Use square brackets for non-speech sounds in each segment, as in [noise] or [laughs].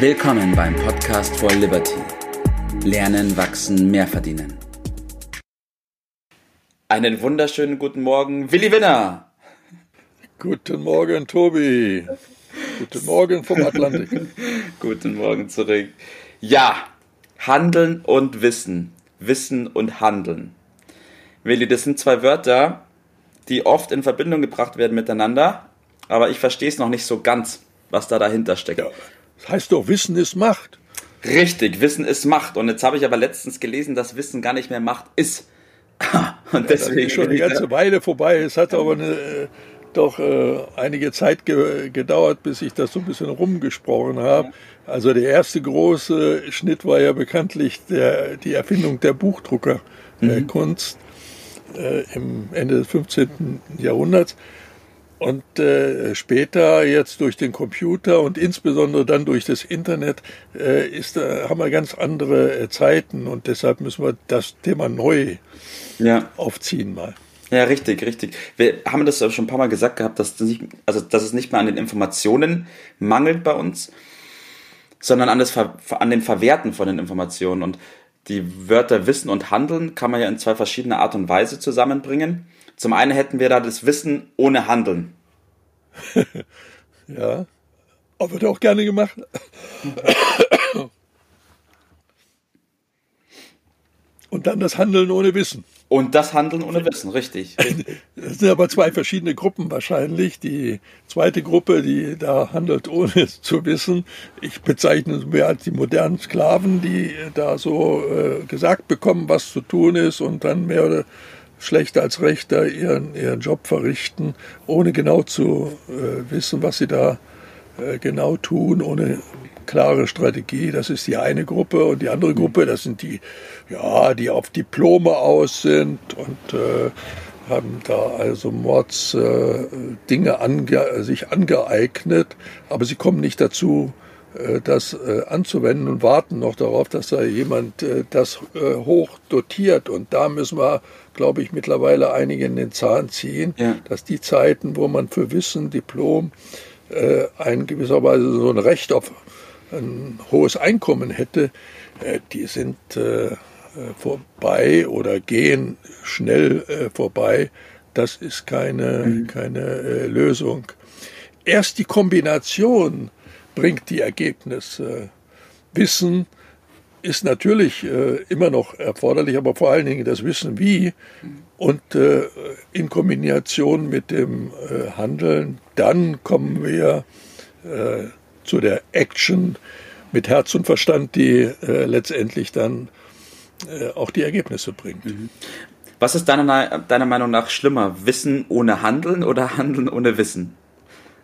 Willkommen beim Podcast for Liberty. Lernen, wachsen, mehr verdienen. Einen wunderschönen guten Morgen, Willi Winner. Guten Morgen, Tobi. Guten Morgen vom Atlantik. [laughs] guten Morgen zurück. Ja, Handeln und Wissen. Wissen und Handeln. Willi, das sind zwei Wörter, die oft in Verbindung gebracht werden miteinander, aber ich verstehe es noch nicht so ganz, was da dahinter steckt. Ja, das heißt doch, Wissen ist Macht. Richtig, Wissen ist Macht. Und jetzt habe ich aber letztens gelesen, dass Wissen gar nicht mehr Macht ist. [laughs] Und deswegen ja, das ist schon eine ganze Weile vorbei. Es hat aber eine, äh, doch äh, einige Zeit ge gedauert, bis ich das so ein bisschen rumgesprochen habe. Also der erste große Schnitt war ja bekanntlich der, die Erfindung der Buchdruckerkunst mhm. äh, im Ende des 15. Jahrhunderts. Und äh, später jetzt durch den Computer und insbesondere dann durch das Internet äh, ist, äh, haben wir ganz andere äh, Zeiten und deshalb müssen wir das Thema neu ja. aufziehen mal. Ja, richtig, richtig. Wir haben das schon ein paar Mal gesagt gehabt, dass, das nicht, also, dass es nicht mehr an den Informationen mangelt bei uns, sondern an, das Ver, an dem Verwerten von den Informationen. Und die Wörter Wissen und Handeln kann man ja in zwei verschiedene Art und Weise zusammenbringen. Zum einen hätten wir da das Wissen ohne Handeln. [laughs] ja, aber wird auch gerne gemacht. Und dann das Handeln ohne Wissen. Und das Handeln ohne Wissen, richtig. [laughs] Das sind aber zwei verschiedene Gruppen wahrscheinlich. Die zweite Gruppe, die da handelt ohne zu wissen, ich bezeichne es mehr als die modernen Sklaven, die da so äh, gesagt bekommen, was zu tun ist und dann mehr oder schlechter als rechter ihren, ihren Job verrichten, ohne genau zu äh, wissen, was sie da äh, genau tun, ohne klare Strategie. Das ist die eine Gruppe und die andere Gruppe, das sind die, ja, die auf Diplome aus sind und äh, haben da also Mords äh, Dinge ange sich angeeignet, aber sie kommen nicht dazu, das äh, anzuwenden und warten noch darauf, dass da jemand äh, das hoch dotiert. Und da müssen wir, glaube ich, mittlerweile einige in den Zahn ziehen, ja. dass die Zeiten, wo man für Wissen, Diplom, ein gewisserweise so ein Recht auf ein hohes Einkommen hätte, die sind vorbei oder gehen schnell vorbei. Das ist keine, mhm. keine Lösung. Erst die Kombination bringt die Ergebnisse. Wissen ist natürlich äh, immer noch erforderlich, aber vor allen Dingen das Wissen wie und äh, in Kombination mit dem äh, Handeln, dann kommen wir zu der Action mit Herz und Verstand, die letztendlich dann auch die Ergebnisse bringt. Mhm. Was ist deiner, deiner Meinung nach schlimmer? Wissen ohne Handeln oder Handeln ohne Wissen?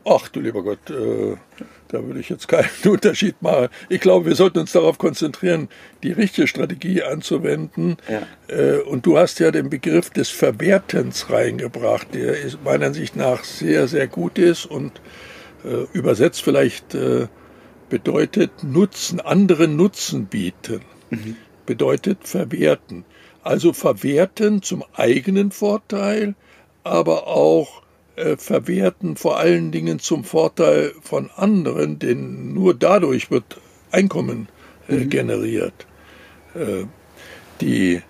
Ach du lieber Gott, äh, da würde ich jetzt keinen [laughs] Unterschied machen. Ich glaube, wir sollten uns darauf konzentrieren, die richtige Strategie anzuwenden. Ja. Äh, und du hast ja den Begriff des Verwertens reingebracht, der ist meiner Ansicht nach sehr, sehr gut ist und äh, übersetzt vielleicht äh, bedeutet Nutzen, anderen Nutzen bieten. Mhm. Bedeutet verwerten. Also verwerten zum eigenen Vorteil, aber auch verwerten, vor allen Dingen zum Vorteil von anderen, denn nur dadurch wird Einkommen äh, mhm. generiert. Äh, die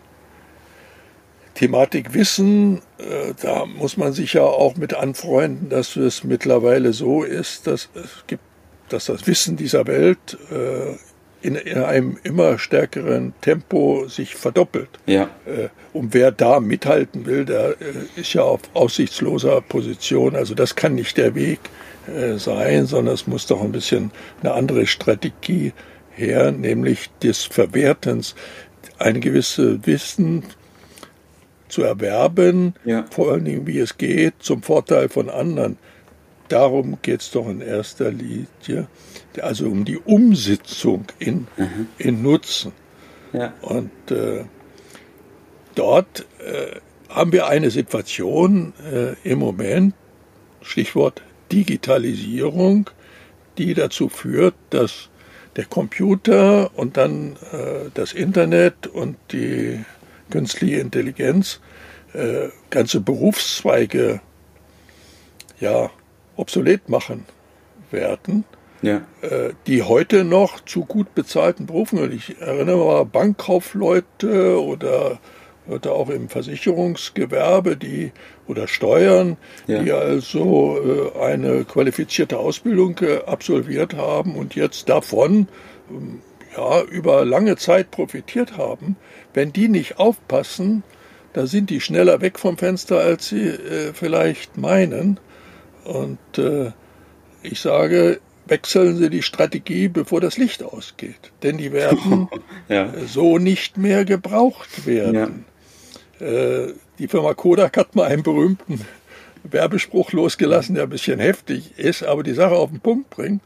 Thematik Wissen, äh, da muss man sich ja auch mit anfreunden, dass es mittlerweile so ist, dass es gibt, dass das Wissen dieser Welt äh, in, in einem immer stärkeren Tempo sich verdoppelt. Ja. Äh, und wer da mithalten will, der äh, ist ja auf aussichtsloser Position. Also das kann nicht der Weg äh, sein, sondern es muss doch ein bisschen eine andere Strategie her, nämlich des Verwertens, ein gewisses Wissen zu erwerben, ja. vor allen Dingen wie es geht, zum Vorteil von anderen. Darum geht es doch in erster Linie also um die Umsetzung in, mhm. in Nutzen. Ja. Und äh, dort äh, haben wir eine Situation äh, im Moment, Stichwort Digitalisierung, die dazu führt, dass der Computer und dann äh, das Internet und die künstliche Intelligenz äh, ganze Berufszweige ja, obsolet machen werden ja. äh, die heute noch zu gut bezahlten Berufen, und ich erinnere mal Bankkaufleute oder Leute auch im Versicherungsgewerbe, die oder Steuern, Ja. die also äh, eine qualifizierte Ausbildung äh, absolviert haben und jetzt davon ähm, ja, über lange Zeit profitiert haben. Wenn die nicht aufpassen, da sind die schneller weg vom Fenster, als sie äh, vielleicht meinen. Und äh, ich sage, wechseln Sie die Strategie, bevor das Licht ausgeht. Denn die werden [laughs] Ja. so nicht mehr gebraucht werden. Äh, die Firma Kodak hat mal einen berühmten Werbespruch losgelassen, der ein bisschen heftig ist, aber die Sache auf den Punkt bringt.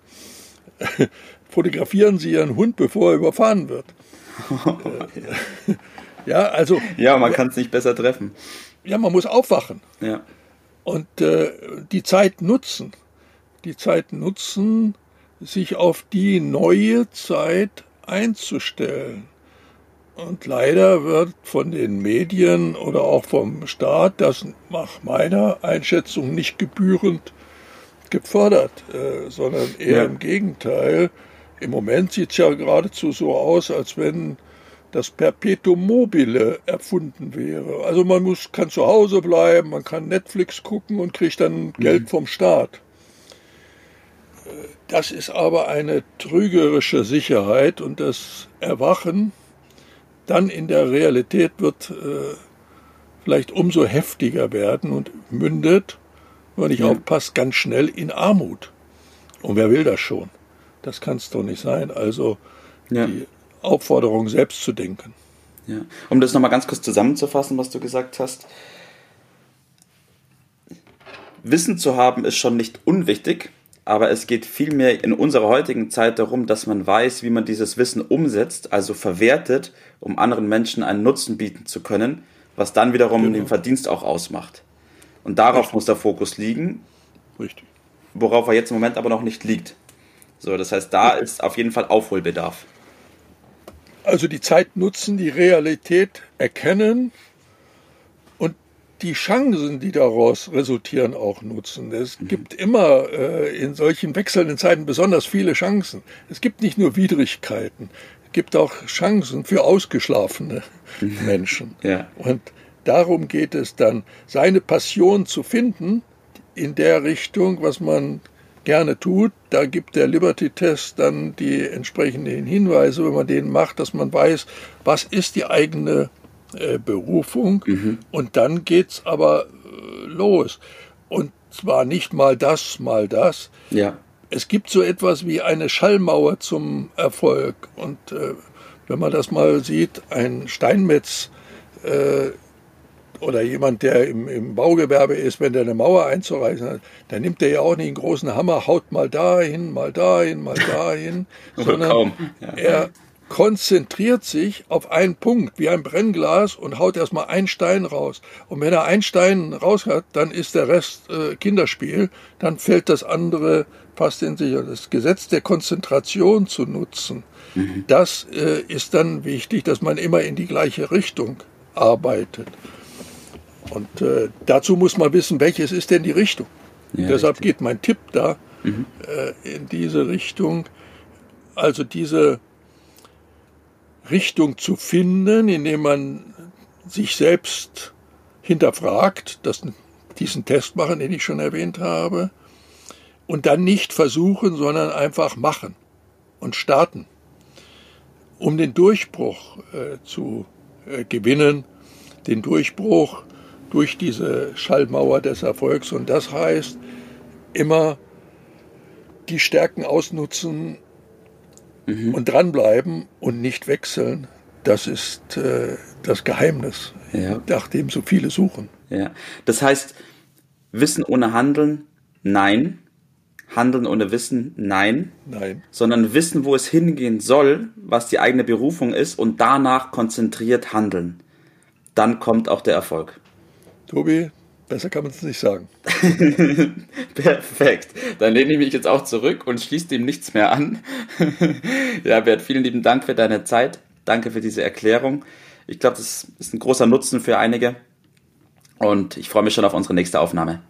[laughs] Fotografieren Sie Ihren Hund, bevor er überfahren wird. [laughs] Ja, also, Ja, man kann es nicht besser treffen. ja, man muss aufwachen Ja. Und äh, die Zeit nutzen. Die Zeit nutzen, sich auf die neue Zeit einzustellen. Und leider wird von den Medien oder auch vom Staat das nach meiner Einschätzung nicht gebührend gefördert, äh, sondern eher Ja. im Gegenteil. Im Moment sieht es ja geradezu so aus, als wenn das Perpetuum mobile erfunden wäre. Also man muss, kann zu Hause bleiben, man kann Netflix gucken und kriegt dann Geld vom Staat. Das ist aber eine trügerische Sicherheit und das Erwachen dann in der Realität wird äh, vielleicht umso heftiger werden und mündet, wenn man nicht Ja. aufpasst, ganz schnell in Armut. Und wer will das schon? Das kann es doch nicht sein. Also Ja. die Aufforderung, selbst zu denken. Ja. Um das nochmal ganz kurz zusammenzufassen, was du gesagt hast. Wissen zu haben ist schon nicht unwichtig, aber es geht vielmehr in unserer heutigen Zeit darum, dass man weiß, wie man dieses Wissen umsetzt, also verwertet, um anderen Menschen einen Nutzen bieten zu können, was dann wiederum Genau. den Verdienst auch ausmacht. Und darauf muss der Fokus liegen, Richtig. worauf er jetzt im Moment aber noch nicht liegt. So, das heißt, da ist auf jeden Fall Aufholbedarf. Also die Zeit nutzen, die Realität erkennen und die Chancen, die daraus resultieren, auch nutzen. Es gibt immer äh, in solchen wechselnden Zeiten besonders viele Chancen. Es gibt nicht nur Widrigkeiten, es gibt auch Chancen für ausgeschlafene [laughs] Menschen. Ja. Und darum geht es dann, seine Passion zu finden in der Richtung, was man gerne tut. Da gibt der Liberty-Test dann die entsprechenden Hinweise, wenn man den macht, dass man weiß, was ist die eigene äh, Berufung. Und dann geht's aber äh, los. Und zwar nicht mal das, mal das. Ja. Es gibt so etwas wie eine Schallmauer zum Erfolg. Und äh, wenn man das mal sieht, ein Steinmetz äh, oder jemand, der im, im Baugewerbe ist, wenn der eine Mauer einzureißen hat, dann nimmt der ja auch nicht einen großen Hammer, haut mal dahin, mal dahin, mal dahin, [laughs] sondern kaum, ja. er konzentriert sich auf einen Punkt, wie ein Brennglas und haut erstmal einen Stein raus. Und wenn er einen Stein raus hat, dann ist der Rest äh, Kinderspiel, dann fällt das andere fast in sich. Das Gesetz der Konzentration zu nutzen, das äh, ist dann wichtig, dass man immer in die gleiche Richtung arbeitet. Und äh, dazu muss man wissen, welches ist denn die Richtung. Ja, Deshalb richtig. geht mein Tipp da äh, in diese Richtung. Also diese Richtung zu finden, indem man sich selbst hinterfragt, das, diesen Test machen, den ich schon erwähnt habe, und dann nicht versuchen, sondern einfach machen und starten, um den Durchbruch äh, zu äh, gewinnen, den Durchbruch durch diese Schallmauer des Erfolgs. Und das heißt, immer die Stärken ausnutzen und dranbleiben und nicht wechseln. Das ist äh, das Geheimnis, Ja. nach dem so viele suchen. Ja. Das heißt, Wissen ohne Handeln, nein. Handeln ohne Wissen, nein. Nein. Sondern wissen, wo es hingehen soll, was die eigene Berufung ist und danach konzentriert handeln. Dann kommt auch der Erfolg. Tobi, besser kann man es nicht sagen. [laughs] Perfekt. Dann lehne ich mich jetzt auch zurück und schließe dem nichts mehr an. [laughs] ja, Bert, vielen lieben Dank für deine Zeit. Danke für diese Erklärung. Ich glaube, das ist ein großer Nutzen für einige. Und ich freue mich schon auf unsere nächste Aufnahme.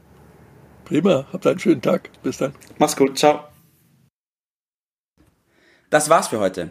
Prima, habt einen schönen Tag. Bis dann. Mach's gut. Ciao. Das war's für heute.